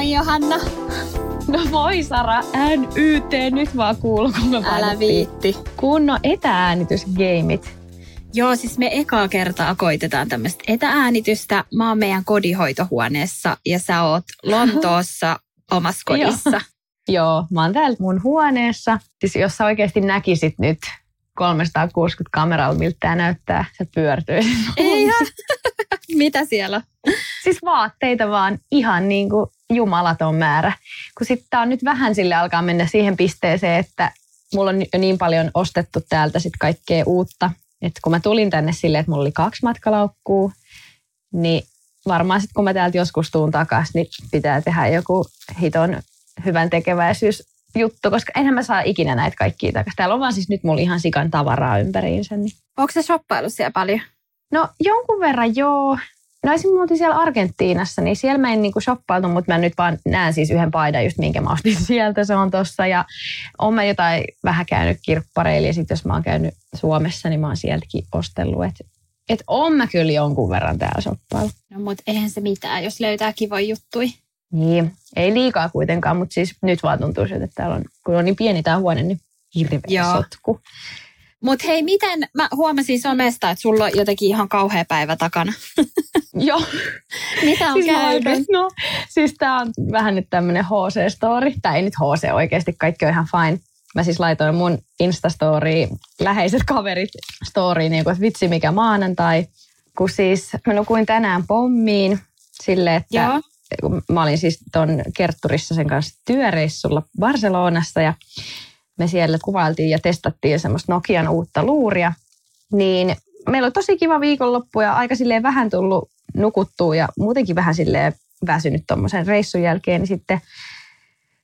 Moi Johanna. No moi Sara, NYT, nyt vaan kuuluu, kun me Älä painettiin. viitti. Kunnon etääänitysgeimit. Joo, siis me ekaa kertaa koitetaan tämmöistä etäänitystä. Mä oon meidän kodinhoitohuoneessa ja sä oot Lontoossa omassa kodissa. Joo, mä oon täällä mun huoneessa. Siis jos sä oikeasti näkisit nyt 360 kameralla, miltä tää näyttää, sä pyörtyisit. Eihän. Mitä siellä? Siis vaatteita vaan ihan niin kuin jumalaton määrä. Kun sitten tää on nyt vähän sille alkaa mennä siihen pisteeseen, että mulla on jo niin paljon ostettu täältä sit kaikkea uutta. Että kun mä tulin tänne silleen, että mulla oli kaksi matkalaukkuu, niin varmaan sitten kun mä täältä joskus tuun takaisin, niin pitää tehdä joku hiton hyvän tekeväisyys juttu, koska enhän mä saa ikinä näitä kaikkia takaisin. Täällä on vaan siis nyt mulla ihan sikan tavaraa ympäriinsä. Niin. Onko se shoppailu siellä paljon? No jonkun verran joo. No esimerkiksi me oltiin siellä Argentiinassa, niin siellä mä en niinku shoppailtu, mutta mä nyt vaan näen siis yhden paidan just minkä mä ostin sieltä, se on tossa. Ja oon mä jotain vähän käynyt kirppareilla ja sitten jos mä oon käynyt Suomessa, niin mä oon sieltäkin ostellut. Että et on mä kyllä jonkun verran täällä shoppailu. No mut eihän se mitään, jos löytää kivoja juttui. Niin, ei liikaa kuitenkaan, mutta siis nyt vaan tuntuu siltä, että täällä on, kun on niin pieni tää huone, niin hirveä Joo. sotku. Mut hei, miten, mä huomasin somesta, että sulla on jotenkin ihan kauhea päivä takana. Joo. Mitä on Siis käynyt? No, siis tää on vähän nyt tämmönen HC-story. Tai ei nyt HC oikeasti, kaikki on ihan fine. Mä siis laitoin mun Instastoriin läheiset kaverit storyin, niin kuin, että vitsi mikä maanantai. Kun siis mä nukuin tänään pommiin sille, että Joo. mä olin siis ton Kertturissa sen kanssa työreissulla Barcelonassa ja me siellä kuvailtiin ja testattiin semmoista Nokian uutta luuria. Niin meillä oli tosi kiva viikonloppu ja aika silleen vähän tullut nukuttua ja muutenkin vähän silleen väsynyt tuommoisen reissun jälkeen, niin sitten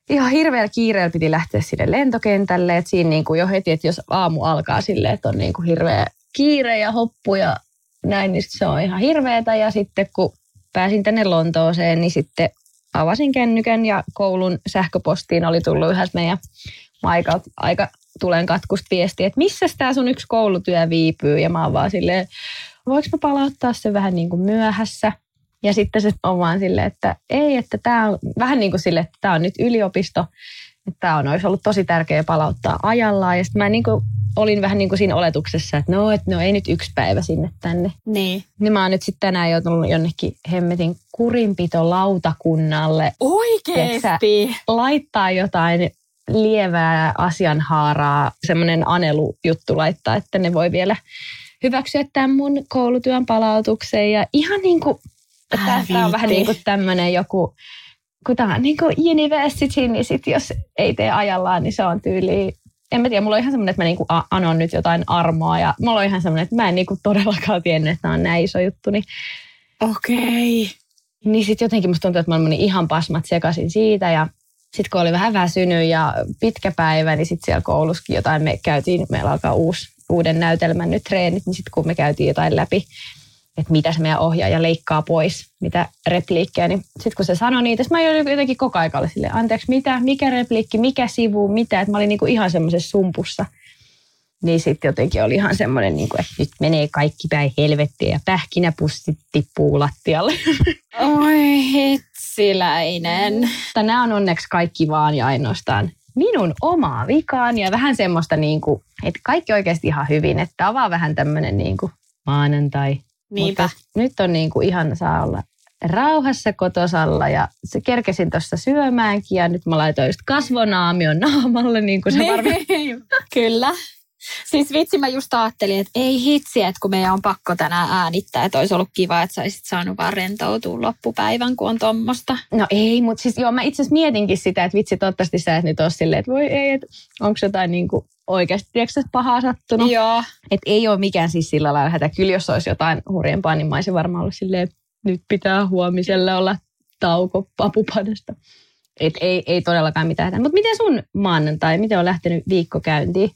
ihan hirveällä kiireellä piti lähteä sinne lentokentälle, että siinä niin kuin jo heti, että jos aamu alkaa silleen, että on niin kuin hirveä kiire ja hoppu ja näin, niin se on ihan hirveetä ja sitten kun pääsin tänne Lontooseen, niin sitten avasin kännykän ja koulun sähköpostiin oli tullut yhdessä meidän aika, aika tulen katkusta viesti, että missä tämä sun yksi koulutyö viipyy ja mä oon vaan silleen, voiko mä palauttaa sen vähän niin kuin myöhässä. Ja sitten se on vaan silleen, että ei, että tämä on vähän niin kuin sille, että tämä on nyt yliopisto, että tämä on, olisi ollut tosi tärkeää palauttaa ajallaan. Ja sitten mä niin kuin olin vähän niin kuin siinä oletuksessa, että no, että no ei nyt yksi päivä sinne tänne. Niin. Niin mä oon nyt sitten tänään joutunut jonnekin hemmetin kurinpitolautakunnalle Oikeesti? laittaa jotain lievää asianhaaraa, semmoinen anelujuttu laittaa, että ne voi vielä hyväksyä tämän mun koulutyön palautuksen. Ja ihan niin kuin, tämä on vähän niin kuin tämmöinen joku, kun tämä on niin kuin university, niin sit jos ei tee ajallaan, niin se on tyyli en mä tiedä, mulla on ihan semmoinen, että mä niinku anon nyt jotain armoa ja mulla on ihan semmoinen, että mä en niinku todellakaan tiennyt, että tämä on näin iso juttu, niin Okei. niin sitten jotenkin musta tuntuu, että mä olin ihan pasmat sekaisin siitä ja sitten kun oli vähän väsynyt ja pitkä päivä, niin sitten siellä koulussakin jotain me käytiin, meillä alkaa uusi, uuden näytelmän nyt treenit, niin sitten kun me käytiin jotain läpi, että mitä se meidän ohjaaja leikkaa pois, mitä repliikkejä, niin sitten kun se sanoi niitä, mä jotenkin koko ajan oli silleen, anteeksi, mitä, mikä repliikki, mikä sivu, mitä, että mä olin niinku ihan semmoisessa sumpussa. Niin sitten jotenkin oli ihan semmoinen, niinku, että nyt menee kaikki päin helvettiin ja pähkinäpussit tippuu lattialle. Oi hitsiläinen. Mutta nämä on onneksi kaikki vaan ja ainoastaan minun omaa vikaan ja vähän semmoista, niin kuin, että kaikki oikeasti ihan hyvin. Että tämä on vaan vähän tämmöinen niin kuin maanantai. Niinpä. Mutta nyt on niin kuin ihan saa olla rauhassa kotosalla ja se kerkesin tuossa syömäänkin ja nyt mä laitoin just kasvonaamion naamalle niin kuin se varmaan Kyllä. Siis vitsi mä just ajattelin, että ei hitsi, että kun meidän on pakko tänään äänittää, että olisi ollut kiva, että saisit saanut vaan rentoutua loppupäivän, kun on tommosta. No ei, mutta siis joo, mä itse asiassa mietinkin sitä, että vitsi, toivottavasti sä et nyt ole silleen, että voi ei, että onko jotain niin kuin oikeasti, tiedätkö, pahaa sattunut. Joo. Että ei ole mikään siis sillä lailla hätä. Kyllä jos olisi jotain hurjempaa, niin mä olisin varmaan ollut silleen, että nyt pitää huomiselle olla tauko papupadasta. Et ei, ei todellakaan mitään. Mutta miten sun maanantai, miten on lähtenyt viikko käyntiin?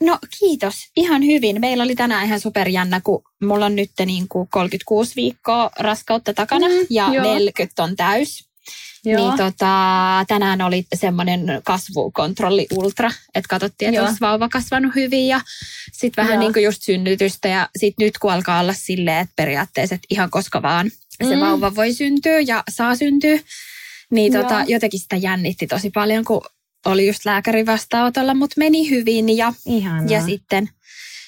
No kiitos, ihan hyvin. Meillä oli tänään ihan superjännä, kun mulla on nyt niin kuin 36 viikkoa raskautta takana mm, ja joo. 40 on täys. Joo. Niin tota, tänään oli semmoinen kasvukontrolli ultra, että katsottiin, että olisi vauva kasvanut hyvin ja sitten vähän Joo. niin kuin just synnytystä ja sitten nyt kun alkaa olla silleen, että periaatteessa että ihan koska vaan se mm. vauva voi syntyä ja saa syntyä, niin tota, jotenkin sitä jännitti tosi paljon, kun oli just lääkärin vastaanotolla, mutta meni hyvin ja, ja sitten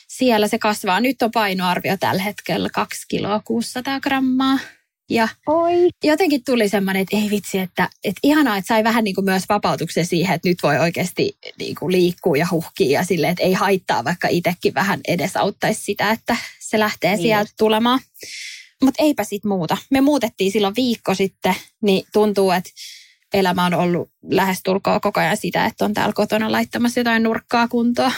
siellä se kasvaa. Nyt on painoarvio tällä hetkellä 2 kiloa 600 grammaa. Ja Oi. jotenkin tuli semmoinen, että ei vitsi, että, että ihanaa, että sai vähän niin kuin myös vapautuksen siihen, että nyt voi oikeasti niin kuin liikkua ja huhkia ja silleen, että ei haittaa, vaikka itsekin vähän edesauttaisi sitä, että se lähtee niin. sieltä tulemaan. Mutta eipä sit muuta. Me muutettiin silloin viikko sitten, niin tuntuu, että elämä on ollut lähestulkoon koko ajan sitä, että on täällä kotona laittamassa jotain nurkkaa kuntoon.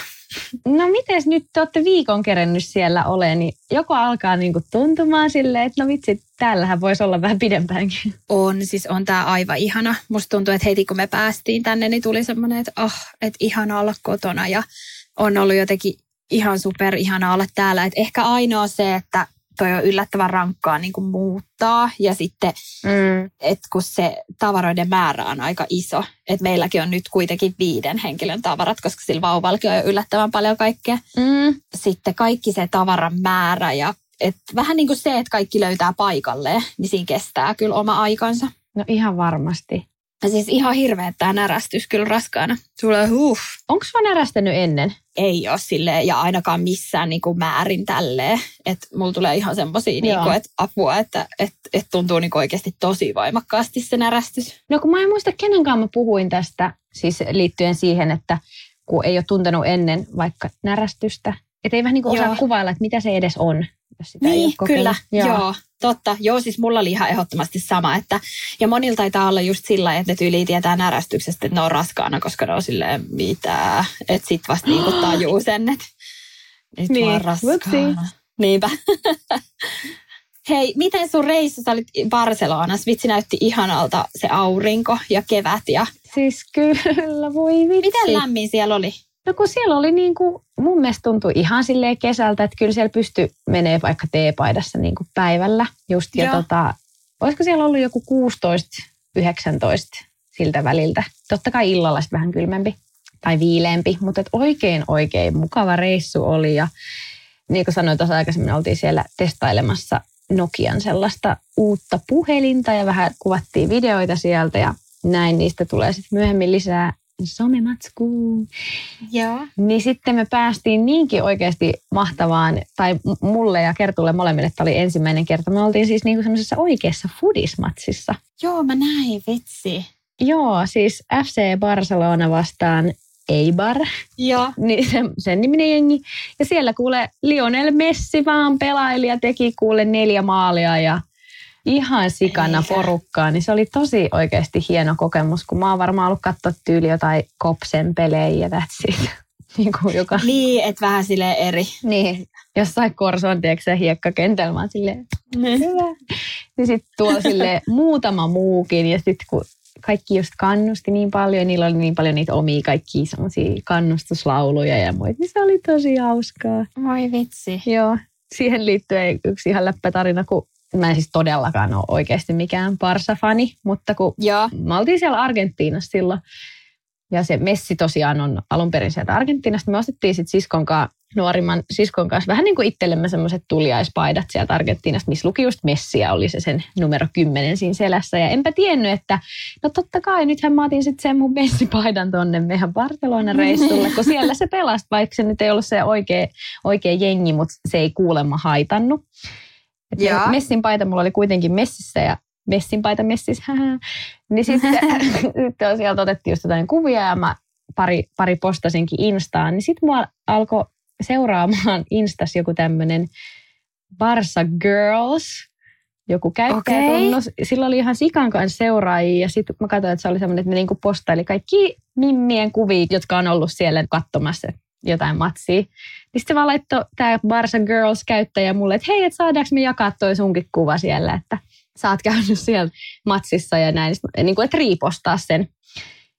No miten nyt te olette viikon kerennyt siellä ole, niin joko alkaa niinku tuntumaan silleen, että no vitsi, täällähän voisi olla vähän pidempäänkin. On, siis on tämä aivan ihana. Musta tuntuu, että heti kun me päästiin tänne, niin tuli semmoinen, että oh, että ihana olla kotona ja on ollut jotenkin ihan super ihana olla täällä. Et ehkä ainoa se, että toi on yllättävän rankkaa niin kuin muuttaa. Ja sitten, mm. että kun se tavaroiden määrä on aika iso, että meilläkin on nyt kuitenkin viiden henkilön tavarat, koska sillä vauvalkin on jo yllättävän paljon kaikkea. Mm. Sitten kaikki se tavaran määrä ja et vähän niin kuin se, että kaikki löytää paikalleen, niin siinä kestää kyllä oma aikansa. No ihan varmasti. Ja siis ihan hirveä tämä närästys kyllä raskaana. Tulee huh. Onko sua närästänyt ennen? Ei ole silleen, ja ainakaan missään niin kuin määrin tälleen. Että mulla tulee ihan semmoisia niin että apua, että et, et tuntuu niin oikeasti tosi voimakkaasti se närästys. No kun mä en muista kenenkaan mä puhuin tästä, siis liittyen siihen, että kun ei ole tuntenut ennen vaikka närästystä. Että ei vähän niin kuin osaa kuvailla, että mitä se edes on jos sitä niin, ei ole kyllä. Joo. joo. totta. Joo, siis mulla oli ihan ehdottomasti sama. Että, ja monilta taitaa olla just sillä että ne tyyli tietää närästyksestä, että ne on raskaana, koska ne on silleen mitä. Että sit vasta niinku tajuu sen, että nyt niin. mä oon raskaana. Niinpä. Hei, miten sun reissu, sä olit Barcelonassa, vitsi näytti ihanalta se aurinko ja kevät. Ja... Siis kyllä, voi vitsi. Miten lämmin siellä oli? No kun siellä oli niin kuin, mun mielestä tuntui ihan silleen kesältä, että kyllä siellä pysty menee vaikka teepaidassa niin kuin päivällä just. Ja tota, olisiko siellä ollut joku 16-19 siltä väliltä. Totta kai illalla sitten vähän kylmempi tai viileempi, mutta et oikein oikein mukava reissu oli. Ja niin kuin sanoin tuossa aikaisemmin, oltiin siellä testailemassa Nokian sellaista uutta puhelinta ja vähän kuvattiin videoita sieltä ja näin niistä tulee sitten myöhemmin lisää somematskuun. Joo. Niin sitten me päästiin niinkin oikeasti mahtavaan, tai mulle ja Kertulle molemmille tämä oli ensimmäinen kerta. Me oltiin siis niinku semmoisessa oikeassa fudismatsissa. Joo, mä näin, vitsi. Joo, siis FC Barcelona vastaan Eibar. Joo. Niin sen, sen niminen jengi. Ja siellä kuule Lionel Messi vaan pelaili ja teki kuule neljä maalia ja ihan sikana Eikä. porukkaa, niin se oli tosi oikeasti hieno kokemus, kun mä oon varmaan ollut katsoa tyyli jotain kopsen pelejä that's it. niin, kuin joka... niin, että vähän sille eri. Niin, jossain korson, tiedätkö hiekkakentällä, mä silleen, niin. hyvä. Niin sitten tuo sille muutama muukin, ja sitten kun kaikki just kannusti niin paljon, niillä oli niin paljon niitä omia kaikkia semmoisia kannustuslauluja ja muita, niin se oli tosi hauskaa. Moi vitsi. Joo, siihen liittyen yksi ihan läppätarina, kun mä en siis todellakaan ole oikeasti mikään Barsa-fani, mutta kun ja. mä oltiin siellä Argentiinassa silloin, ja se Messi tosiaan on alun perin sieltä Argentiinasta, me ostettiin sitten siskon kanssa, nuorimman siskon kanssa vähän niin kuin itsellemme semmoiset tuliaispaidat sieltä Argentiinasta, missä luki just Messi ja oli se sen numero 10 siinä selässä. Ja enpä tiennyt, että no totta kai, nythän mä otin sitten sen mun Messi-paidan tonne meidän Barcelona-reissulle, kun siellä se pelasi, vaikka se nyt ei ollut se oikea, oikea jengi, mutta se ei kuulemma haitannut. Ja. Messin paita mulla oli kuitenkin messissä ja messin paita messissä, niin sitten, sitten sieltä otettiin just jotain kuvia ja mä pari, pari postasinkin Instaan, niin sitten mua alkoi seuraamaan Instas joku tämmöinen Barsa Girls, joku käyttäjätunnus. Okay. Sillä oli ihan sikan kanssa seuraajia ja sitten mä katsoin, että se oli semmoinen, että ne niinku postaili kaikki mimmien kuvia, jotka on ollut siellä katsomassa jotain matsia. Niin sitten vaan laittoi tämä Barsa Girls-käyttäjä mulle, että hei, että saadaanko me jakaa toi sunkin kuva siellä, että sä oot käynyt siellä matsissa ja näin. Niin kuin, että riipostaa sen.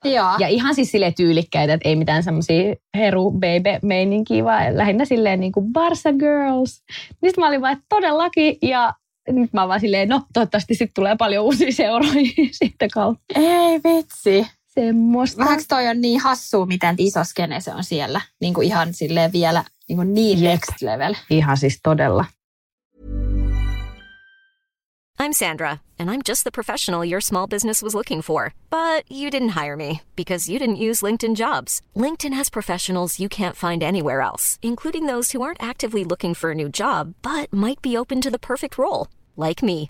Joo. Ja ihan siis sille tyylikkäitä, että ei mitään semmoisia heru baby meininkiä, vaan lähinnä silleen niin kuin Barsa Girls. Niin sitten mä olin vaan, että todellakin. Ja nyt mä vaan silleen, no toivottavasti sitten tulee paljon uusia seuraajia sitten kautta. Ei vitsi. Semmoista. Vähänkö toi on niin hassua, miten iso skene se on siellä? Niin kuin ihan silleen vielä niin, kuin niin next level. Ihan siis todella. I'm Sandra, and I'm just the professional your small business was looking for. But you didn't hire me because you didn't use LinkedIn jobs. LinkedIn has professionals you can't find anywhere else, including those who aren't actively looking for a new job, but might be open to the perfect role, like me.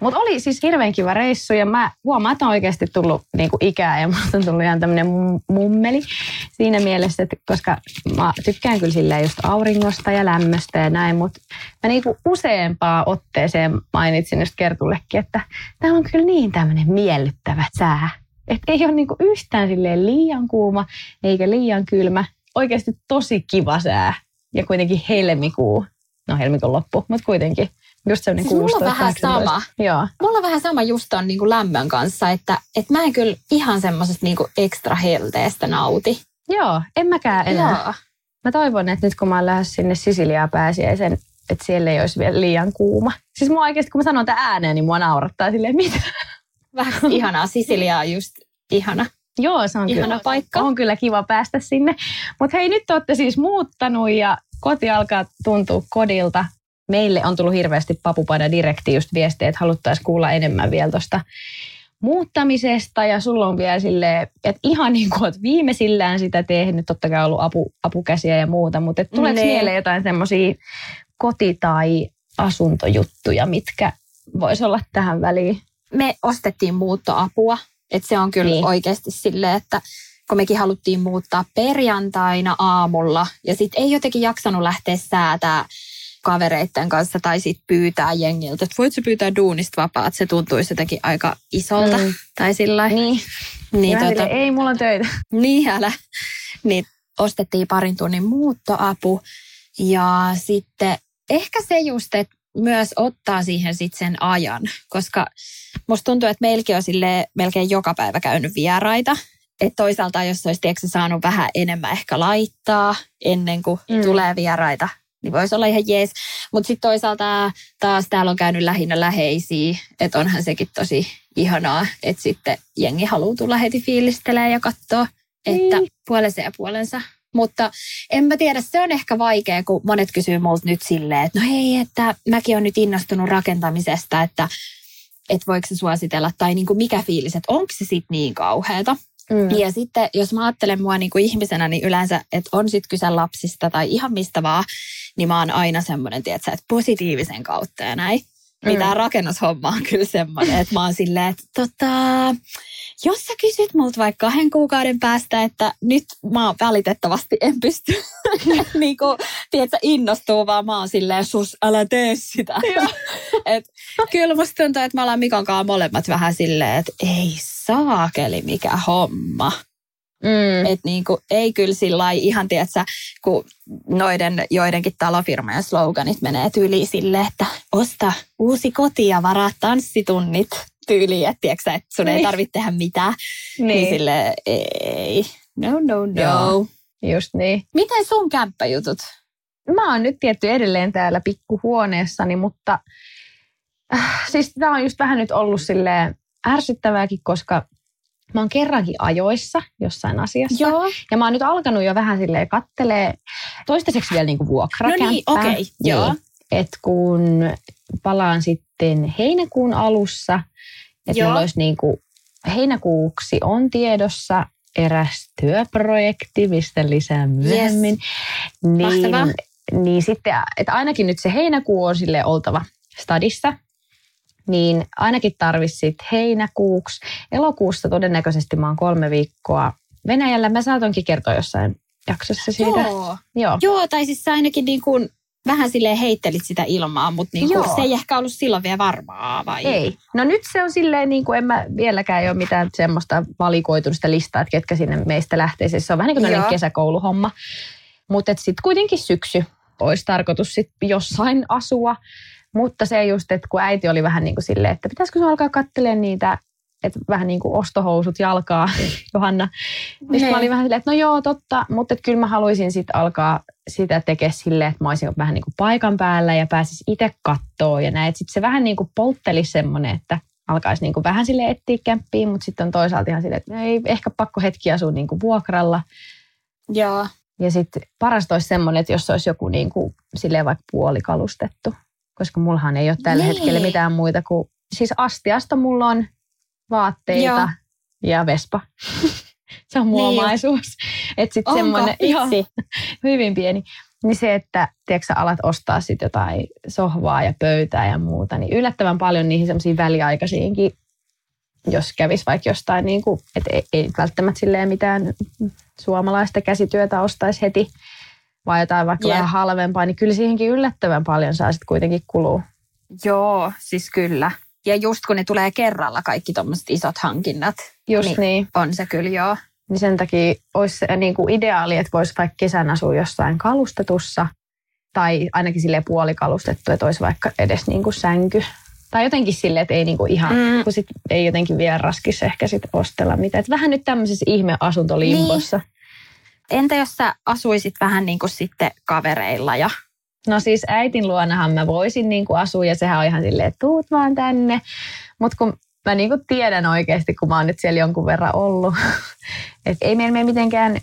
Mutta oli siis hirveän kiva reissu ja mä huomaan, että on oikeasti tullut niinku ikää ja musta on tullut ihan tämmöinen mummeli siinä mielessä, että koska mä tykkään kyllä silleen just auringosta ja lämmöstä ja näin, mutta mä niinku useampaa otteeseen mainitsin just Kertullekin, että tämä on kyllä niin tämmöinen miellyttävä sää. Että ei ole niinku yhtään silleen liian kuuma eikä liian kylmä. Oikeasti tosi kiva sää ja kuitenkin helmikuu. No helmikuun loppu, mutta kuitenkin Just semmoinen Siis mulla 16, on vähän 18. sama. Joo. Mulla on vähän sama just ton niin kuin lämmön kanssa, että, että mä en kyllä ihan semmoisesta niin ekstra helteestä nauti. Joo, en mäkään enää. Joo. Mä toivon, että nyt kun mä oon lähdössä sinne Sisiliaan pääsiäisen, että siellä ei olisi vielä liian kuuma. Siis mua oikeasti, kun mä sanon tämän ääneen, niin mua naurattaa silleen, mitä? Vähän ihanaa. Sisilia on just ihana. Joo, se on Ihana kyllä, paikka. on kyllä kiva päästä sinne. Mutta hei, nyt te olette siis muuttanut ja koti alkaa tuntua kodilta. Meille on tullut hirveästi papupada direkti just viestiä, että haluttaisiin kuulla enemmän vielä tuosta muuttamisesta ja sulla on vielä silleen, että ihan niin kuin olet viimeisillään sitä tehnyt, totta kai ollut apu, apukäsiä ja muuta, mutta et tuleeko Nee. mieleen jotain semmoisia koti- tai asuntojuttuja, mitkä voisi olla tähän väliin? Me ostettiin muuttoapua. Että se on kyllä Niin. niin. oikeasti silleen, että kun mekin haluttiin muuttaa perjantaina aamulla ja sitten ei jotenkin jaksanut lähteä säätää kavereiden kanssa tai sitten pyytää jengiltä, että voitko pyytää duunista vapaat, se tuntuisi jotenkin aika isolta Mm. tai sillä Niin, niin, tota... ei mulla on töitä. Niin älä. Niin ostettiin parin tunnin muuttoapu ja sitten ehkä se just, että myös ottaa siihen sit sen ajan, koska musta tuntuu, että meilläkin on silleen melkein joka päivä käynyt vieraita. Että toisaalta, jos olisi tiedätkö, saanut vähän enemmän ehkä laittaa ennen kuin mm. tulee vieraita, niin voisi olla ihan jees. Mutta sitten toisaalta taas täällä on käynyt lähinnä läheisiä, että onhan sekin tosi ihanaa, että sitten jengi haluaa tulla heti fiilistelee ja katsoa, että Niin. puolensa ja puolensa. Mutta en mä tiedä, se on ehkä vaikea, kun monet kysyy multa nyt silleen, että no hei, että mäkin on nyt innostunut rakentamisesta, että, että voiko se suositella, tai niin kuin mikä fiilis, että onko se sitten niin kauheata. Mm. Ja sitten jos mä ajattelen mua niin kuin ihmisenä, niin yleensä, että on sitten kyse lapsista tai ihan mistä vaan, niin mä oon aina semmoinen, tiedätkö, että positiivisen kautta ja näin. Mm. Niin tämä rakennushomma on kyllä semmoinen, että mä oon silleen, että tota, jos sä kysyt multa vaikka kahden kuukauden päästä, että nyt mä oon valitettavasti en pysty niin kuin, tiedätkö, innostuu, vaan mä oon silleen, sus, älä tee sitä. Et, kyllä musta tuntuu, että me ollaan Mikon kanssa molemmat vähän silleen, että ei saakeli mikä homma. Mm. Että niinku, ei kyllä sillä ihan, tiedätkö, kun noiden joidenkin talofirmojen sloganit menee tyyliin sille, että osta uusi koti ja varaa tanssitunnit. tyyliin, että, tiiäksä, että sun niin. ei tarvitse tehdä mitään. Niin, niin sille ei. No, no, no. Joo, just niin. Miten sun kämppäjutut? Mä oon nyt tietty edelleen täällä pikkuhuoneessani, mutta äh, siis tämä on just vähän nyt ollut silleen ärsyttävääkin, koska mä oon kerrankin ajoissa jossain asiassa. Joo. Ja mä oon nyt alkanut jo vähän silleen kattelee toistaiseksi vielä niinku vuokrakämppää. No niin, okei, okay, niin. joo. Et kun palaan sitten heinäkuun alussa, että mulla olisi niinku, heinäkuuksi on tiedossa eräs työprojekti, mistä lisää myöhemmin. Yes. Niin, niin sitten, että ainakin nyt se heinäkuu on sille oltava stadissa, niin ainakin tarvitsit heinäkuuksi. Elokuussa todennäköisesti mä oon kolme viikkoa Venäjällä. Mä saatonkin kertoa jossain jaksossa siitä. Joo, Joo. Joo tai siis sä ainakin niin kuin vähän silleen heittelit sitä ilmaa, mutta niin kuin se ei ehkä ollut silloin vielä varmaa, vai? Ei. No nyt se on silleen, niin kuin en mä vieläkään ei ole mitään semmoista valikoitunutta listaa, että ketkä sinne meistä lähtee. Siis se on vähän niin kuin kesäkouluhomma. Mutta sitten kuitenkin syksy olisi tarkoitus sit jossain asua. Mutta se just, että kun äiti oli vähän niin kuin silleen, että pitäisikö se alkaa katselemaan niitä, että vähän niin kuin ostohousut jalkaa, Johanna. Niin mä olin vähän silleen, että no joo, totta, mutta että kyllä mä haluaisin sitten alkaa sitä tekemään silleen, että mä olisin vähän niin kuin paikan päällä ja pääsis itse kattoo ja näin. Sitten se vähän niin kuin poltteli semmoinen, että alkaisi niin kuin vähän sille etsiä kämppiä, mutta sitten on toisaalta ihan silleen, että ei ehkä pakko hetki asua niin kuin vuokralla. Joo. Ja sitten parasta olisi semmoinen, että jos olisi joku niin kuin, silleen vaikka puolikalustettu, koska mullahan ei ole tällä niin. hetkellä mitään muita kuin, siis astiasta mulla on vaatteita Joo. ja vespa. se on mun niin. omaisuus. Että sitten semmoinen, hyvin pieni. Niin se, että tiedätkö, alat ostaa sitten jotain sohvaa ja pöytää ja muuta, niin yllättävän paljon niihin semmoisiin väliaikaisiinkin, jos kävisi vaikka jostain, niin kuin, että ei, ei välttämättä silleen mitään suomalaista käsityötä ostaisi heti, vai jotain vaikka yep. vähän halvempaa, niin kyllä siihenkin yllättävän paljon saa sitten kuitenkin kuluu. Joo, siis kyllä. Ja just kun ne tulee kerralla kaikki tuommoiset isot hankinnat, just niin, niin. on se kyllä joo. Niin sen takia olisi se niin kuin ideaali, että voisi vaikka kesän asua jossain kalustetussa tai ainakin sille puolikalustettu, että olisi vaikka edes niin kuin sänky. Tai jotenkin sille, että ei niinku ihan, mm. kun sit ei jotenkin vielä raskis ehkä sit ostella mitään. Et vähän nyt tämmöisessä ihme-asuntolimpossa. Niin. Entä jos sä asuisit vähän niin kuin sitten kavereilla ja No siis äitin luonahan mä voisin niin kuin asua ja sehän on ihan silleen, että tuut vaan tänne. Mutta kun mä niin kuin tiedän oikeasti, kun mä oon nyt siellä jonkun verran ollut, että ei meillä mitenkään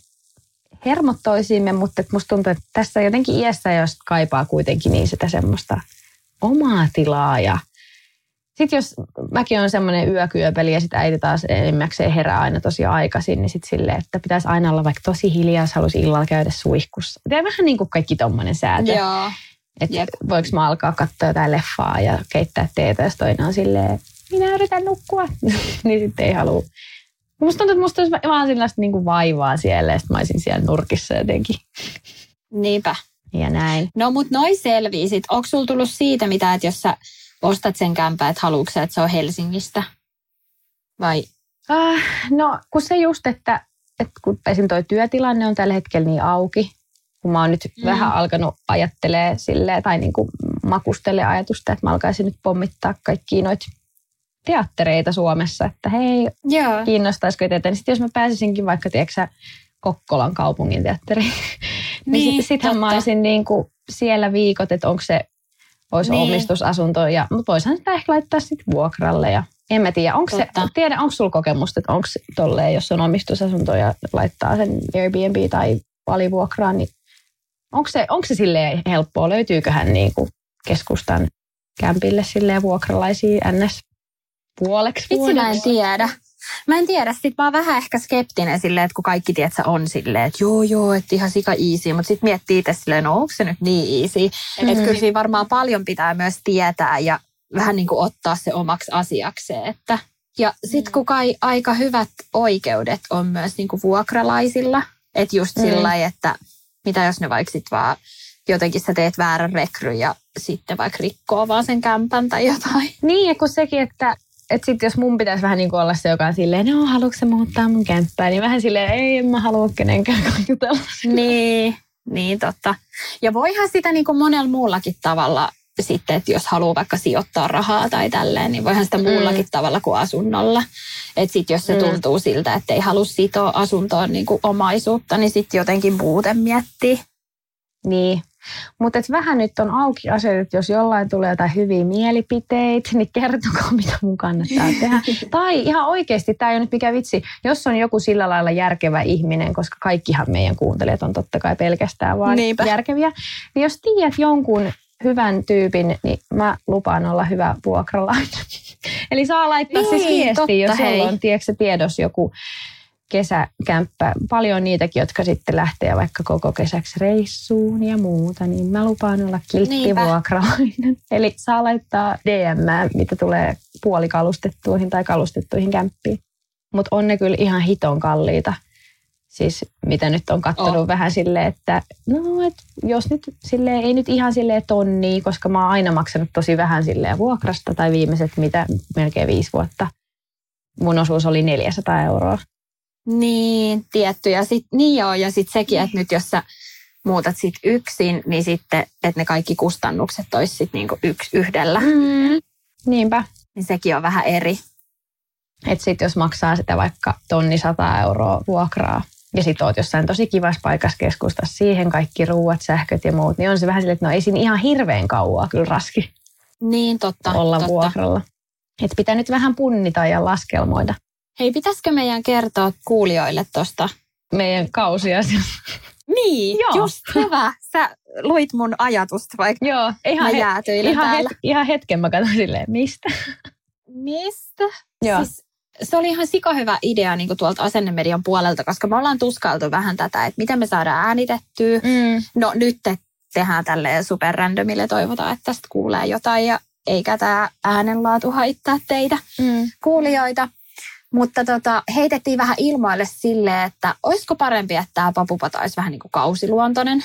hermot toisiimme, mutta musta tuntuu, että tässä jotenkin iässä, jos kaipaa kuitenkin niin sitä semmoista omaa tilaa ja sitten jos mäkin on semmoinen yökyöpeli ja sitten äiti taas enimmäkseen herää aina tosi aikaisin, niin sitten silleen, että pitäisi aina olla vaikka tosi hiljaa, jos haluaisi illalla käydä suihkussa. Tämä vähän niin kuin kaikki tommonen säätö. Joo. Että voiko mä alkaa katsoa jotain leffaa ja keittää teetä, jos toinen on silleen, minä yritän nukkua. niin sitten ei halua. Musta tuntuu, että musta olisi vaan sellaista niin kuin vaivaa siellä ja sitten mä olisin siellä nurkissa jotenkin. Niinpä. Ja näin. No mut noin selvii sit. Onko sulla tullut siitä mitä, että jos sä ostat sen kämpää, että haluatko että se on Helsingistä? Vai? Äh, no kun se just, että, että kun esim. toi työtilanne on tällä hetkellä niin auki, kun mä oon nyt mm. vähän alkanut ajattelee sille tai niin kuin makustele ajatusta, että mä alkaisin nyt pommittaa kaikkia noita teattereita Suomessa, että hei, Joo. kiinnostaisiko teitä. Niin sitten jos mä pääsisinkin vaikka, tiedätkö Kokkolan kaupungin teatteriin, niin, niin sittenhän mä olisin niin kuin siellä viikot, että onko se olisi niin. omistusasunto. Ja, mutta voisihan sitä ehkä laittaa sitten vuokralle. Ja en mä tiedä, onko se, tiedä, onko sulla kokemusta, että onko tolleen, jos on omistusasunto ja laittaa sen Airbnb tai valivuokraan, niin onko se, onko se silleen helppoa? Löytyyköhän niin kuin keskustan kämpille silleen vuokralaisia ns. puoleksi Itse mä en tiedä. Mä en tiedä, sit mä oon vähän ehkä skeptinen silleen, että kun kaikki tiedät, on silleen, että joo joo, että ihan sika easy, mutta sitten miettii itse silleen, no onko se nyt niin easy. Mm-hmm. Että kyllä siinä varmaan paljon pitää myös tietää ja vähän niin kuin ottaa se omaksi asiakseen. Että. Ja sitten kun kai aika hyvät oikeudet on myös niin kuin vuokralaisilla, että just mm. sillä että mitä jos ne vaikka sit vaan jotenkin sä teet väärän rekry ja sitten vaikka rikkoo vaan sen kämpän tai jotain. Niin, ja kun sekin, että että sitten jos mun pitäisi vähän niin kuin olla se, joka on silleen, no haluatko se muuttaa mun kämppää, niin vähän silleen, ei en mä halua kenenkään jutella. Niin, niin totta. Ja voihan sitä niin kuin monella muullakin tavalla sitten, että jos haluaa vaikka sijoittaa rahaa tai tälleen, niin voihan sitä muullakin mm. tavalla kuin asunnolla. Että sitten jos se mm. tuntuu siltä, että ei halua sitoa asuntoon niin kuin omaisuutta, niin sitten jotenkin muuten miettii. Niin, mutta vähän nyt on auki asiat, että jos jollain tulee jotain hyviä mielipiteitä, niin kertokaa, mitä mun kannattaa tehdä. tai ihan oikeasti, tämä ei ole nyt mikä vitsi, jos on joku sillä lailla järkevä ihminen, koska kaikkihan meidän kuuntelijat on totta kai pelkästään vaan Niinpä. järkeviä, niin jos tiedät jonkun hyvän tyypin, niin mä lupaan olla hyvä vuokralainen. Eli saa laittaa niin, siis viestiä, jos sulla on tiedätkö, tiedos joku kesäkämppä. Paljon niitäkin, jotka sitten lähtee vaikka koko kesäksi reissuun ja muuta, niin mä lupaan olla kiltti vuokralainen. Eli saa laittaa DM, mitä tulee puolikalustettuihin tai kalustettuihin kämppiin. Mutta on ne kyllä ihan hiton kalliita. Siis mitä nyt on katsonut oh. vähän silleen, että no, et jos nyt sille ei nyt ihan sille tonnia, koska mä oon aina maksanut tosi vähän silleen vuokrasta tai viimeiset mitä melkein viisi vuotta. Mun osuus oli 400 euroa. Niin, tietty. Ja sit, niin joo, ja sitten sekin, että nyt jos sä muutat sit yksin, niin sitten, että ne kaikki kustannukset olisi sitten niinku yksi yhdellä. Mm. Niinpä. Niin sekin on vähän eri. Että sitten jos maksaa sitä vaikka tonni sata euroa vuokraa, ja sitten oot jossain tosi kivassa paikassa keskusta siihen kaikki ruuat, sähköt ja muut, niin on se vähän silleen, että no ei siinä ihan hirveän kauaa kyllä raski niin, totta, olla totta. vuokralla. Että pitää nyt vähän punnita ja laskelmoida. Hei, pitäisikö meidän kertoa kuulijoille tuosta? Meidän kausia. Niin, Joo. just hyvä. Sä luit mun ajatusta, vaikka Joo, ihan, mä jäätyilen ihan, het, ihan hetken mä katsoin silleen, mistä? Mistä? Joo. Siis, se oli ihan hyvä idea niin tuolta asennemedian puolelta, koska me ollaan tuskailtu vähän tätä, että miten me saadaan äänitettyä. Mm. No nyt te tehdään tälleen superrandomille, toivotaan, että tästä kuulee jotain ja eikä tämä äänenlaatu haittaa teitä mm. kuulijoita. Mutta tota, heitettiin vähän ilmoille sille, että olisiko parempi, että tämä papupata olisi vähän niin kuin kausiluontoinen.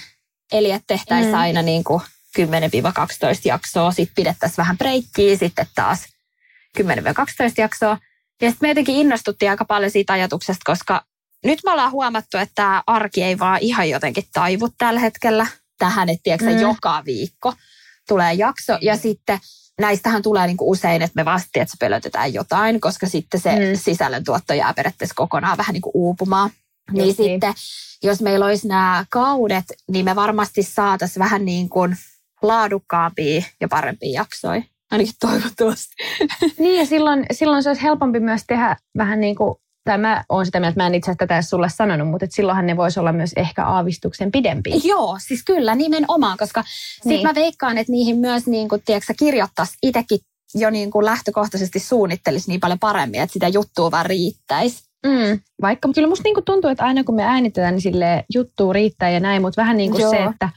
Eli että tehtäisiin mm. aina niin kuin 10-12 jaksoa, sitten pidettäisiin vähän breikkiä, sitten taas 10-12 jaksoa. Ja sitten me jotenkin innostuttiin aika paljon siitä ajatuksesta, koska nyt me ollaan huomattu, että tämä arki ei vaan ihan jotenkin taivu tällä hetkellä tähän, että tiedätkö, mm. joka viikko tulee jakso. Ja sitten näistähän tulee niin kuin usein, että me vasti, että se pölötetään jotain, koska sitten se mm. sisällöntuotto jää periaatteessa kokonaan vähän niin kuin uupumaan. Niin niin sitten, jos meillä olisi nämä kaudet, niin me varmasti saataisiin vähän niin kuin laadukkaampia ja parempia jaksoja. Ainakin toivottavasti. Niin ja silloin, silloin se olisi helpompi myös tehdä vähän niin kuin tai mä oon sitä mieltä, että mä en itse asiassa tätä sulle sanonut, mutta silloinhan ne voisi olla myös ehkä aavistuksen pidempi. Joo, siis kyllä nimenomaan, koska niin. sit mä veikkaan, että niihin myös niin kuin, tiedätkö, kirjoittaisi itsekin jo niin kuin lähtökohtaisesti suunnittelisi niin paljon paremmin, että sitä juttua vaan riittäisi. Mm. Vaikka kyllä musta niinku tuntuu, että aina kun me äänitetään, niin sille juttu riittää ja näin, mutta vähän niin kuin se, että,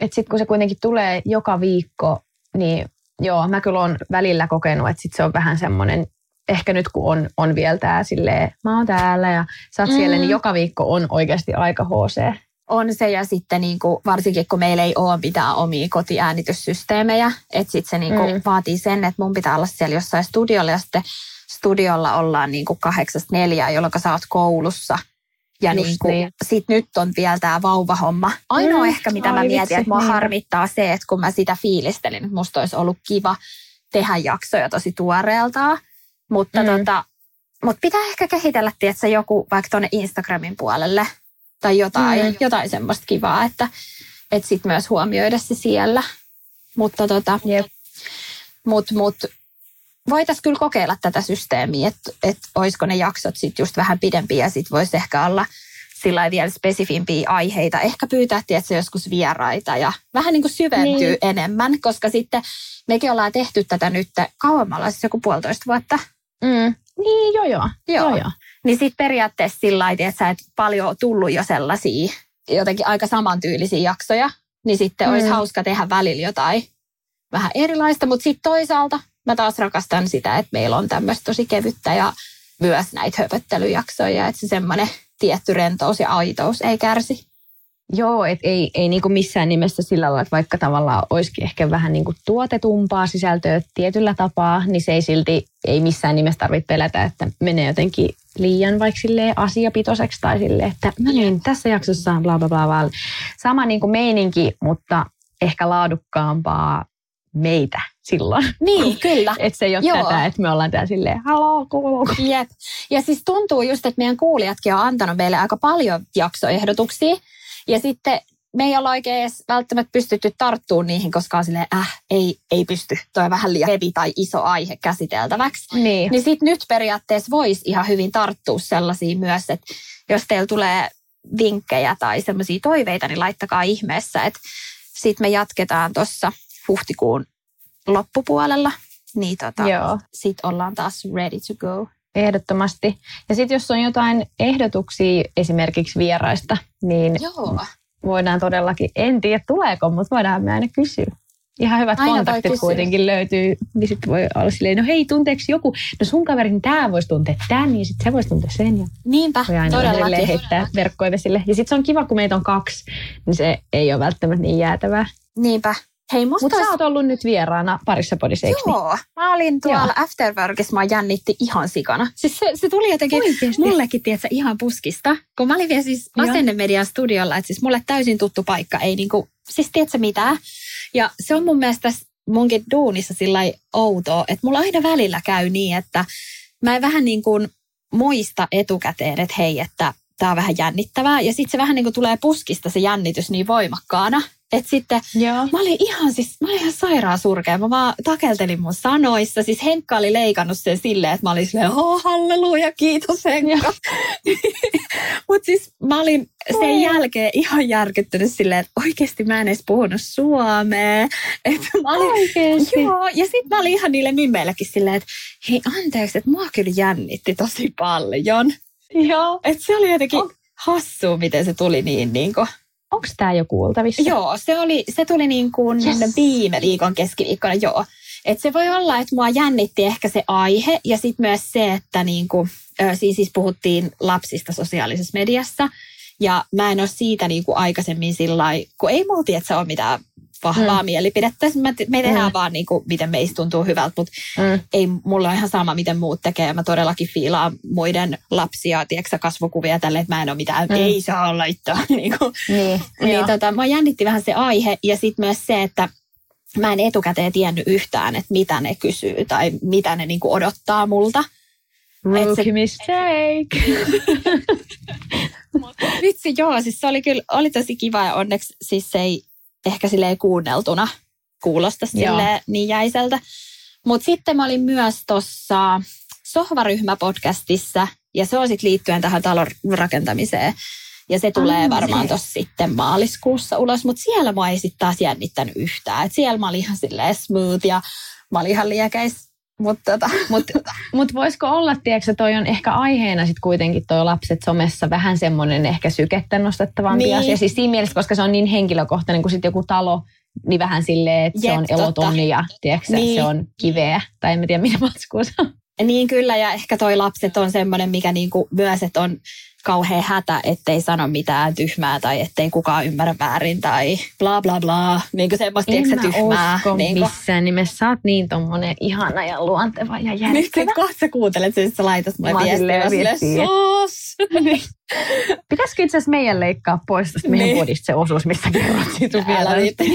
että sitten kun se kuitenkin tulee joka viikko, niin joo, mä kyllä oon välillä kokenut, että sit se on vähän semmoinen ehkä nyt kun on, on vielä tää silleen, mä oon täällä ja sä oot mm. siellä, niin joka viikko on oikeasti aika HC. On se ja sitten niin kuin, varsinkin kun meillä ei ole mitään omia kotiäänityssysteemejä, että sitten se niin kuin mm. vaatii sen, että mun pitää olla siellä jossain studiolla ja sitten studiolla ollaan niin kuin kahdeksasta neljää, jolloin sä oot koulussa. Ja niin kuin, niin. sit nyt on vielä tämä vauvahomma. Ainoa mm, ehkä, mitä mä mietin, että mua niin. harmittaa se, että kun mä sitä fiilistelin, että musta olisi ollut kiva tehdä jaksoja tosi tuoreeltaan. Mutta mm. tota, mut pitää ehkä kehitellä, tietsä, joku vaikka tuonne Instagramin puolelle tai jotain, mm. jotain semmoista kivaa, että et sit myös huomioida se siellä. Mutta tota, yep. mut, mut, voitaisiin kyllä kokeilla tätä systeemiä, että et olisiko ne jaksot sitten just vähän pidempiä ja sitten voisi ehkä olla sillä vielä spesifimpiä aiheita. Ehkä pyytää, tietysti joskus vieraita ja vähän niin kuin syventyy niin. enemmän, koska sitten mekin ollaan tehty tätä nyt kauemmalla, siis joku puolitoista vuotta Mm. Niin, joo joo. joo. joo, joo. Niin sitten periaatteessa sillä lailla, että sä et paljon tullut jo sellaisia jotenkin aika samantyylisiä jaksoja, niin sitten mm. olisi hauska tehdä välillä jotain vähän erilaista, mutta sitten toisaalta mä taas rakastan sitä, että meillä on tämmöistä tosi kevyttä ja myös näitä höpöttelyjaksoja, että se semmoinen tietty rentous ja aitous ei kärsi. Joo, et ei, ei niinku missään nimessä sillä lailla, että vaikka tavallaan olisikin ehkä vähän niinku tuotetumpaa sisältöä tietyllä tapaa, niin se ei silti, ei missään nimessä tarvitse pelätä, että menee jotenkin liian vaikka asiapitoiseksi tai silleen, että no niin, tässä jaksossa on bla bla bla. bla. Sama niinku meininki, mutta ehkä laadukkaampaa meitä silloin. Niin, kyllä. että se ei ole Joo. tätä, että me ollaan täällä silleen, haloo, kuuluu. Jep. Ja siis tuntuu just, että meidän kuulijatkin on antanut meille aika paljon jaksoehdotuksia. Ja sitten me ei olla oikein edes välttämättä pystytty tarttumaan niihin, koska on silleen, äh, ei, ei pysty. Toi on vähän liian hevi tai iso aihe käsiteltäväksi. Niin. Niin sitten nyt periaatteessa voisi ihan hyvin tarttua sellaisiin myös, että jos teillä tulee vinkkejä tai semmoisia toiveita, niin laittakaa ihmeessä. Että sitten me jatketaan tuossa huhtikuun loppupuolella. Niin tota, Joo. sitten ollaan taas ready to go. Ehdottomasti. Ja sitten jos on jotain ehdotuksia esimerkiksi vieraista, niin Joo. voidaan todellakin, en tiedä tuleeko, mutta voidaan me aina kysyä. Ihan hyvät Aina kontaktit kuitenkin löytyy, niin sitten voi olla silleen, no hei, tunteeko joku, no sun kaveri, niin tämä voisi tuntea tämän, ja sitten se voisi tuntea sen, ja Niinpä, voi aina todellakin. heittää verkkoivesille. Ja sitten se on kiva, kun meitä on kaksi, niin se ei ole välttämättä niin jäätävää. Niinpä. Hei, musta Mutta sä olisi- oot ollut nyt vieraana parissa podissa, eikö niin? Joo, mä olin tuolla Afterworkissa, mä jännitti ihan sikana. Siis se, se tuli jotenkin Oikeesti? mullekin, tiedätkö, ihan puskista. Kun mä olin vielä siis Joo. Asennemedian studiolla, että siis mulle täysin tuttu paikka, ei niinku, siis tiedätkö mitään. Ja se on mun mielestä munkin duunissa sillä outoa, että mulla aina välillä käy niin, että mä en vähän niin kuin muista etukäteen, että hei, että tämä on vähän jännittävää. Ja sitten se vähän niin kuin tulee puskista se jännitys niin voimakkaana. Että sitten Joo. Mä olin ihan siis, mä olin ihan sairaan surkea. Mä vaan takeltelin mun sanoissa. Siis Henkka oli leikannut sen silleen, että mä olin silleen, oh, halleluja, kiitos Henkka. Mutta siis mä olin sen Oi. jälkeen ihan järkyttynyt silleen, että oikeasti mä en edes puhunut suomea. Että mä olin, Oikeesti? Joo, ja sitten mä olin ihan niille mimmeillekin silleen, että hei anteeksi, että mua kyllä jännitti tosi paljon. Joo. Että se oli jotenkin On- hassua, miten se tuli niin niin kuin Onko tämä jo kuultavissa? Joo, se, oli, se tuli niin kuin Yes. viime viikon keskiviikkona, joo. Et se voi olla, että mua jännitti ehkä se aihe ja sitten myös se, että niin kuin, ö, siis, siis puhuttiin lapsista sosiaalisessa mediassa. Ja mä en ole siitä niin kuin aikaisemmin sillä kun ei mulla tiedä, ole mitään vahvaa mm. mielipidettä. Mä, me tehdään Mm. vaan niin kuin, miten meistä tuntuu hyvältä, mutta Mm. ei mulla ole ihan sama, miten muut tekee. Mä todellakin fiilaan muiden lapsia, tiedätkö, kasvokuvia tälle, että mä en ole mitään, Mm. ei saa laittaa. Niin kuin, Niin, niin tota, mua jännitti vähän se aihe ja sitten myös se, että mä en etukäteen tiennyt yhtään, että mitä ne kysyy tai mitä ne niinku odottaa multa. Rookie se- mistake. Vitsi joo, siis se oli kyllä oli tosi kiva ja onneksi siis se ei ehkä silleen kuunneltuna kuulosta sille niin jäiseltä. Mutta sitten mä olin myös tuossa Sohvaryhmä-podcastissa ja se on sitten liittyen tähän talon rakentamiseen. Ja se tulee varmaan tuossa sitten maaliskuussa ulos, mutta siellä mä ei sitten taas jännittänyt yhtään. Et siellä mä olin ihan silleen smooth ja mä olin ihan liekeis. Mutta tota, Mutta mut voisiko olla, tiedätkö, toi on ehkä aiheena sitten kuitenkin toi lapset somessa vähän semmoinen ehkä sykettä nostettavampi Niin. asia. Siis siinä mielessä, koska se on niin henkilökohtainen kuin sitten joku talo, niin vähän silleen, että se on elotonni ja tiedätkö, Niin. se on kiveä. Tai en mä tiedä, mitä matskua se on. Niin kyllä, ja ehkä toi lapset on semmoinen, mikä niinku myös, että on kauhean hätä, ettei sano mitään tyhmää tai ettei kukaan ymmärrä väärin tai bla bla bla. Niin kuin semmoista, En tiedätkö, mä tyhmää. usko Niin kuin. missään nimessä. Sä oot niin tommonen ihana ja luonteva ja Nyt järkevä. sit kohta sä kuuntelet sen, sä laitat mulle viestiä. Pitäisikö itse asiassa meidän leikkaa pois tästä meidän Niin. podista se osuus, missä kerrot siitä viitti.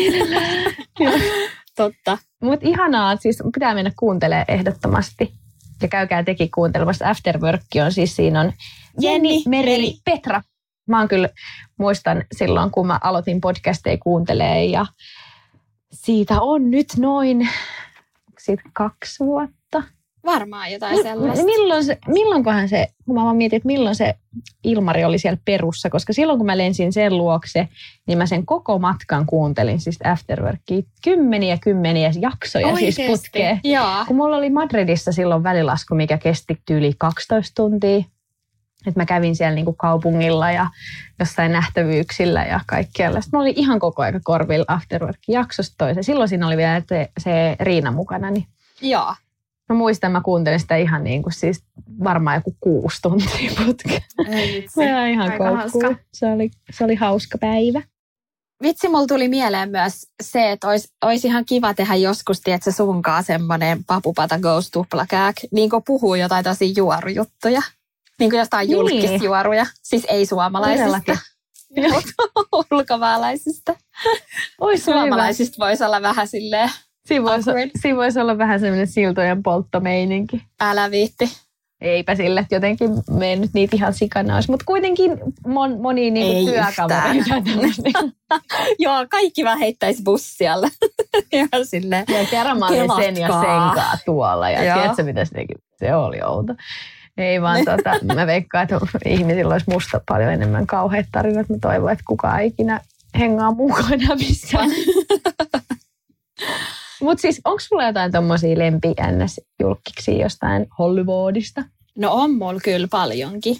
Totta. Mutta ihanaa, siis pitää mennä kuuntelemaan ehdottomasti. Ja käykää teki kuuntelemassa. Afterwork on siis siinä on Jenni, Jenni, Meri, Meri. Petra. Mä oon kyllä, muistan silloin kun mä aloitin podcasteja kuuntelee ja siitä on nyt noin siitä kaksi vuotta. Varmaan jotain sellaista. Milloin se, milloinkohan se, kun mä vaan mietin, että milloin se Ilmari oli siellä perussa, koska silloin kun mä lensin sen luokse, niin mä sen koko matkan kuuntelin siis Afterworkia kymmeniä kymmeniä jaksoja siis Oikeesti? putkeen. Joo. Kun mulla oli Madridissa silloin välilasku, mikä kesti yli 12 tuntia. Että mä kävin siellä niinku kaupungilla ja jossain nähtävyyksillä ja kaikkialla. Sitten mä olin ihan koko aika korvilla Afterworkin jaksosta toiseen. Silloin siinä oli vielä se, se Riina mukana. Niin Joo. Mä muistan, mä kuuntelin sitä ihan niin kuin siis varmaan joku kuusi tuntia putkeen. Ei ihan hauska. Se oli, se oli hauska päivä. Vitsi, mulla tuli mieleen myös se, että olisi, olisi ihan kiva tehdä joskus, tiedätkö, sunkaa semmoinen papupata goes tuplakääk, niin kuin puhuu jotain tosi juorujuttuja. Niin kuin jostain Niin. julkisjuoruja. Siis ei suomalaisista, ulkomaalaisista. Ois hyvä. Suomalaisista voisi olla vähän silleen Siinä voisi, siinä voisi olla vähän semmoinen siltojen polttomeininki. Älä viitti. Eipä sille, että jotenkin me nyt niitä ihan sikana olisi, mutta kuitenkin mon, moni niinku työkavereita. Joo, kaikki vaan heittäisi bussialle. ja silleen, ja kerran mä olin sen ja senkaa tuolla ja tiedätkö mitä se teki? Se oli outo. Ei vaan tota, mä veikkaan, että ihmisillä olisi musta paljon enemmän kauheita tarinoita. Mä toivon, että kukaan ikinä hengaa mukana missään. Mutta siis onko sulla jotain tommosia lempi julkkiksi jostain Hollywoodista? No on mulla kyllä paljonkin.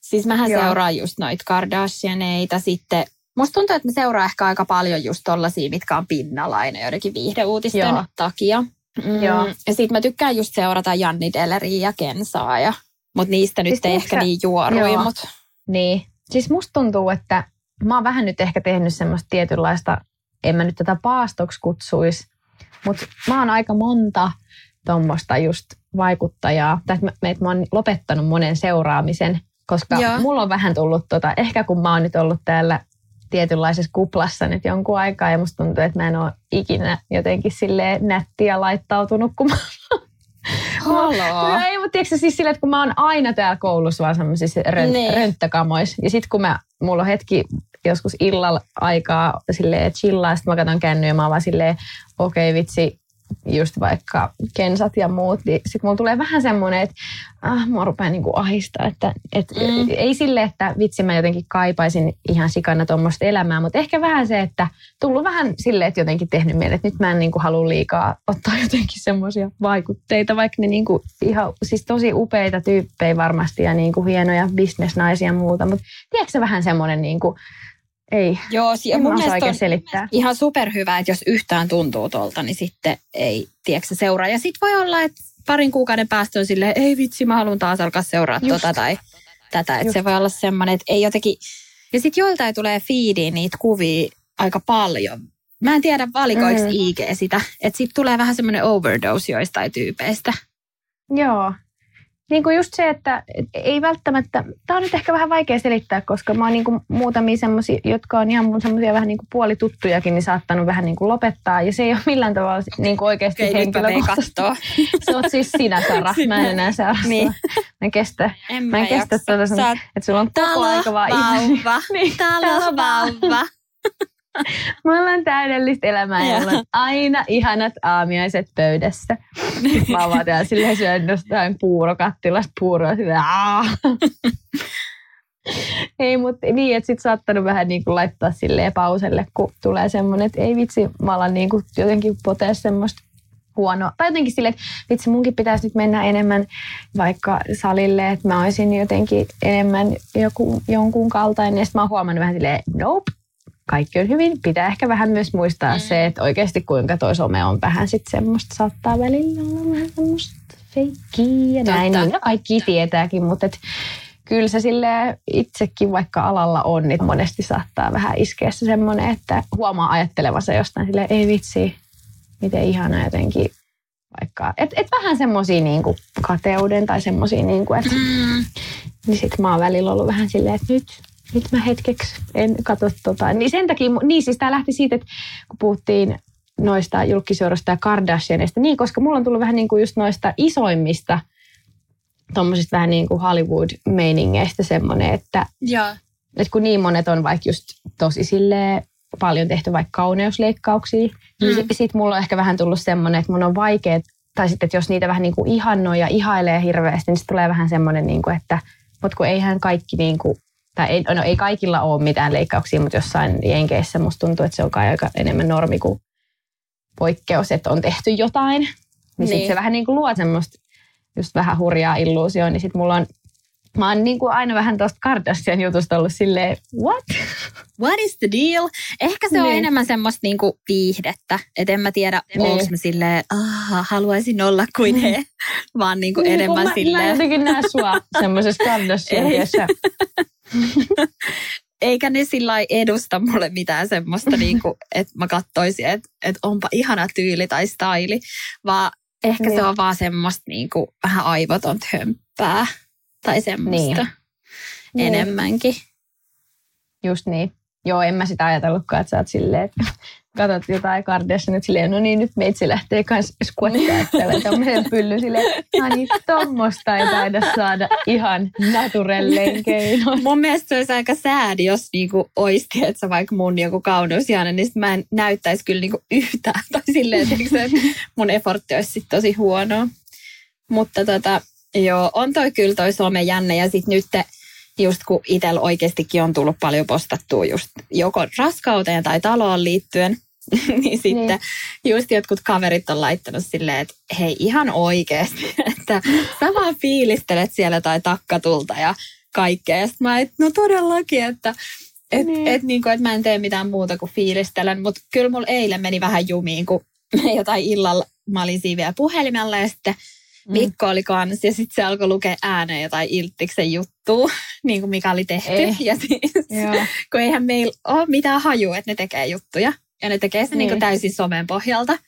Siis mähän Joo. seuraan just noita Kardashianeita sitten. Musta tuntuu, että mä seuraan ehkä aika paljon just tollasia, mitkä on pinnalla aina joidenkin viihdeuutisten Joo. takia. Mm. Joo. Ja sitten mä tykkään just seurata Janni Delleriä ja Kensaa, ja, mutta niistä siis nyt ei ehkä niin juorui. Mut. Niin. Siis musta tuntuu, että mä oon vähän nyt ehkä tehnyt semmoista tietynlaista, en mä nyt tätä paastoksi kutsuisi, mutta mä oon aika monta tuommoista just vaikuttajaa, tai että mä, että mä oon lopettanut monen seuraamisen, koska Joo. mulla on vähän tullut, tota, ehkä kun mä oon nyt ollut täällä tietynlaisessa kuplassa nyt jonkun aikaa, ja musta tuntuu, että mä en ole ikinä jotenkin silleen nättiä laittautunut, kun mä Haloo. No ei, mutta tiedätkö siis sillä, että kun mä oon aina täällä koulussa vaan semmoisissa rönt, niin. rönttäkamoissa. Ja sitten kun mä, mulla on hetki joskus illalla aikaa silleen chillaa, sitten mä katson kännyä ja mä oon vaan silleen, okei okay, vitsi, just vaikka kensat ja muut, niin sitten mulla tulee vähän semmoinen, että ah, mua rupeaa niinku ahistaa. Että, et, mm. Ei sille, että vitsi mä jotenkin kaipaisin ihan sikana tuommoista elämää, mutta ehkä vähän se, että tullut vähän silleen, että jotenkin tehnyt mieleen, että nyt mä en niinku halua liikaa ottaa jotenkin semmoisia vaikutteita, vaikka ne niinku ihan, siis tosi upeita tyyppejä varmasti ja niinku hienoja bisnesnaisia ja muuta, mutta tiedätkö se vähän semmoinen niinku, ei, Joo, ja mun mielestä on selittää. ihan superhyvä, että jos yhtään tuntuu tuolta, niin sitten ei, tiedätkö, seuraa. Ja sitten voi olla, että parin kuukauden päästä on silleen, ei vitsi, mä haluan taas alkaa seuraa Just. tota tai tätä. Että se voi olla semmoinen, että ei jotenkin... Ja sitten joiltain tulee feediin niitä kuvia aika paljon. Mä en tiedä, valikoiko mm. IG sitä. Että sitten tulee vähän semmoinen overdose joistain tyypeistä. Joo, niin kuin just se, että ei välttämättä, tämä on nyt ehkä vähän vaikea selittää, koska mä oon niin kuin muutamia semmoisia, jotka on ihan mun semmoisia vähän niin kuin puolituttujakin, niin saattanut vähän niin kuin lopettaa. Ja se ei ole millään tavalla niin kuin oikeasti okay, henkilökohtaisesti. se on siis sinä, Sara. Mä en enää Sara. Niin. Mä en kestä. En mä, en kestä tuota sun, että sulla on koko aika vaan vauva. niin, talo vauva. Mulla on täydellistä elämää ja on aina ihanat aamiaiset pöydässä. Mä oon vaan silleen syön jostain puurokattilasta puuroa. Ei, mutta niin, että sit saattanut vähän niin kuin laittaa silleen pauselle, kun tulee semmoinen, että ei vitsi, mä alan niin kuin jotenkin potea semmoista huonoa. Tai jotenkin silleen, että vitsi, munkin pitäisi nyt mennä enemmän vaikka salille, että mä olisin jotenkin enemmän joku, jonkun kaltainen. Ja sitten mä oon huomannut vähän silleen, nope, kaikki on hyvin. Pitää ehkä vähän myös muistaa mm. se, että oikeasti kuinka toi some on vähän sitten semmoista, saattaa välillä olla vähän semmoista feikkiä ja näin. Niin kaikki tietääkin, mutta et, kyllä se sille itsekin vaikka alalla on, niin monesti saattaa vähän iskeä se semmoinen, että huomaa ajattelevansa jostain sille ei vitsi, miten ihana jotenkin vaikka, et, et vähän semmoisia niinku kateuden tai semmoisia, niinku, että mm. niin sit mä oon välillä ollut vähän silleen, että nyt nyt mä hetkeksi en katso tota. Niin sen takia, niin siis tämä lähti siitä, että kun puhuttiin noista julkiseurosta ja Kardashianista, niin koska mulla on tullut vähän niin kuin just noista isoimmista tuommoisista vähän niin kuin Hollywood-meiningeistä semmoinen, että, ja. että kun niin monet on vaikka just tosi silleen paljon tehty vaikka kauneusleikkauksia, niin mm. niin sitten mulla on ehkä vähän tullut semmoinen, että mun on vaikea, tai sitten, että jos niitä vähän niin kuin ihannoi ja ihailee hirveästi, niin sitten tulee vähän semmoinen, niin kuin, että mutta kun eihän kaikki niin kuin tai ei, no ei kaikilla ole mitään leikkauksia, mutta jossain jenkeissä musta tuntuu, että se on kai aika enemmän normi kuin poikkeus, että on tehty jotain. Niin, niin. sitten se vähän niin kuin luo semmoista just vähän hurjaa illuusioon, niin sitten mulla on Mä oon niin kuin aina vähän tuosta Kardashian jutusta ollut silleen, what? What is the deal? Ehkä se on niin. enemmän semmoista niin kuin viihdettä. Että en mä tiedä, niin. onko mä silleen, ah, haluaisin olla kuin he. Vaan niin kuin niin, enemmän mä, silleen. Mä jotenkin näe sua semmoisessa Kardashian Eikä ne sillä edusta mulle mitään semmoista, niin kuin, että mä katsoisin, että, että onpa ihana tyyli tai staili. Vaan ehkä niin. se on vaan semmoista niin kuin, vähän aivoton hömppää tai semmoista niin. enemmänkin. Just niin. joo, en mä sitä ajatellutkaan, että sä oot silleen, että katsot jotain Kardassa nyt silleen, no niin, nyt meitsi lähtee kans squattaattelemaan tämmöisen pyllyn silleen, no niin, tommosta ei taida saada ihan naturelleen keinoin. Mun mielestä se olisi aika säädi, jos niinku olisi, että vaikka mun joku kauneusjana, niin mä en näyttäisi kyllä niinku yhtään. Tai silleen, että mun effortti olisi sit tosi huonoa. Mutta tota, joo, on toi kyllä toi some jänne ja sit nyt te, just kun itsellä oikeastikin on tullut paljon postattua just joko raskauteen tai taloon liittyen, niin sitten niin. just jotkut kaverit on laittanut silleen, että hei ihan oikeasti, että sä vaan fiilistelet siellä tai takkatulta ja kaikkea. Ja mä et, no todellakin, että et, niin. et, niin kuin, et mä en tee mitään muuta kuin fiilistelen, mutta kyllä mulla eilen meni vähän jumiin, kun jotain illalla mä olin siinä vielä puhelimella ja sitten mm. Mikko oli kanssa ja sitten se alkoi lukea ääneen jotain Ilttiksen juttua, niin kuin mikä oli tehty. Ei. Ja siis, kun eihän meillä ole mitään hajua, että ne tekee juttuja. Ja ne tekee se niin. Niin täysin somen pohjalta.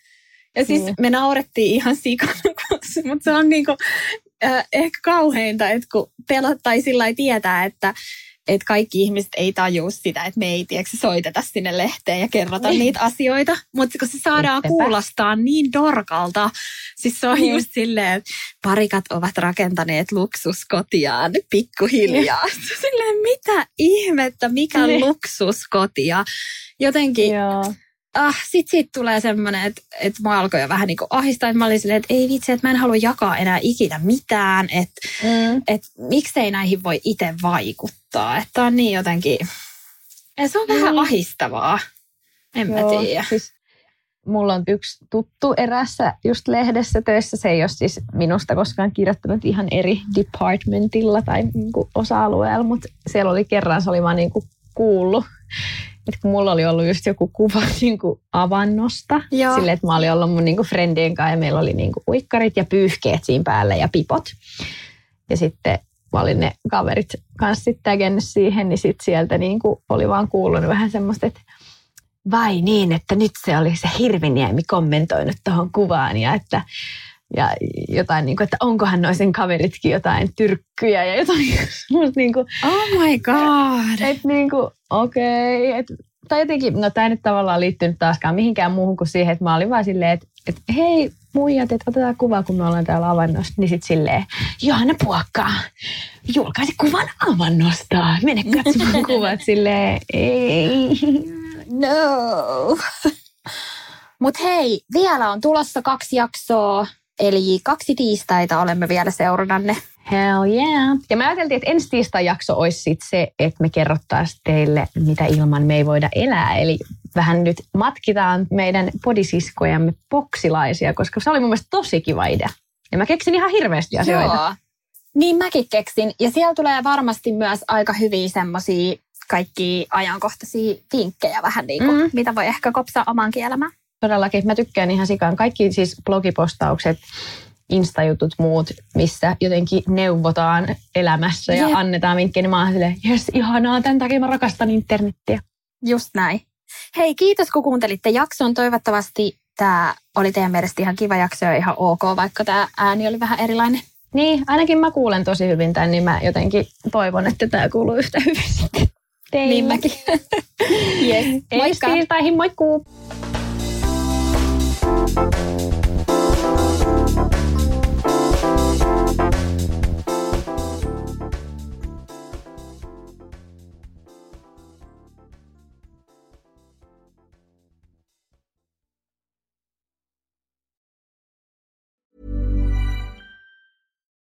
Ja siis niin. me naurettiin ihan sikana, mutta se on niin kuin, äh, ehkä kauheinta, että kun pelottai sillä tietää, että että kaikki ihmiset ei tajua sitä, että me ei tiedätkö, soiteta sinne lehteen ja kerrota niin. niitä asioita. Mutta kun se saadaan Ettepä. kuulostaa niin dorkalta, siis se on niin. just silleen, että parikat ovat rakentaneet luksuskotiaan pikkuhiljaa. Niin. silleen, mitä ihmettä, mikä niin. luksuskoti? Jotenkin... Joo ah, sit siitä tulee semmoinen, että, että mä alkoi jo vähän niin kuin ahistaa, että mä olin silleen, että ei vitsi, että mä en halua jakaa enää ikinä mitään, että, mm. että miksei näihin voi itse vaikuttaa, että on niin jotenkin, ja se on mm. vähän ahistavaa, en Joo, mä tiedä. Siis mulla on yksi tuttu erässä just lehdessä töissä. Se ei ole siis minusta koskaan kirjoittanut ihan eri departmentilla tai niin kuin osa-alueella, mutta siellä oli kerran, se oli vaan niin kuin kuullut että kun mulla oli ollut just joku kuva niin kuin avannosta, Joo. sille, että mä olin ollut mun niin kuin friendien kanssa ja meillä oli niin kuin uikkarit ja pyyhkeet siinä päällä ja pipot. Ja sitten mä olin ne kaverit kanssa sitten siihen, niin sitten sieltä niin kuin oli vaan kuulunut vähän semmoista, että vai niin, että nyt se oli se Hirviniemi kommentoinut tuohon kuvaan ja että ja jotain, niin kuin, että onkohan noisen kaveritkin jotain tyrkkyjä ja jotain niin kuin, Oh my god! Että niin kuin, okei, okay, tai jotenkin, no tämä ei nyt tavallaan liittynyt taaskaan mihinkään muuhun kuin siihen, että mä olin vaan silleen, että, että hei muijat, että otetaan kuva, kun me ollaan täällä avannossa. Niin sitten silleen, Johanna Puokka, julkaisi kuvan avannosta. Mene katsomaan kuvat silleen, ei. No. Mutta hei, vielä on tulossa kaksi jaksoa Eli kaksi tiistaita olemme vielä seurannanne. Hell yeah. Ja me ajateltiin, että ensi tiistai jakso olisi sit se, että me kerrottaisiin teille, mitä ilman me ei voida elää. Eli vähän nyt matkitaan meidän podisiskojamme poksilaisia, koska se oli mun mielestä tosi kiva idea. Ja mä keksin ihan hirveästi asioita. Joo. Niin mäkin keksin. Ja siellä tulee varmasti myös aika hyviä semmoisia kaikki ajankohtaisia vinkkejä vähän niin kuin, mm. mitä voi ehkä kopsaa oman kielemään. Todellakin. Mä tykkään ihan sikaan. Kaikki siis blogipostaukset, Instajutut, muut, missä jotenkin neuvotaan elämässä ja Jep. annetaan vinkkejä, niin mä oon silleen, jes, ihanaa, tämän takia mä rakastan internettiä. Just näin. Hei, kiitos kun kuuntelitte jakson. Toivottavasti tämä oli teidän mielestä ihan kiva jakso ja ihan ok, vaikka tämä ääni oli vähän erilainen. Niin, ainakin mä kuulen tosi hyvin tämän, niin mä jotenkin toivon, että tämä kuuluu yhtä hyvin sitten. Niin mäkin. yes. Moikka. Ensi moikkuu.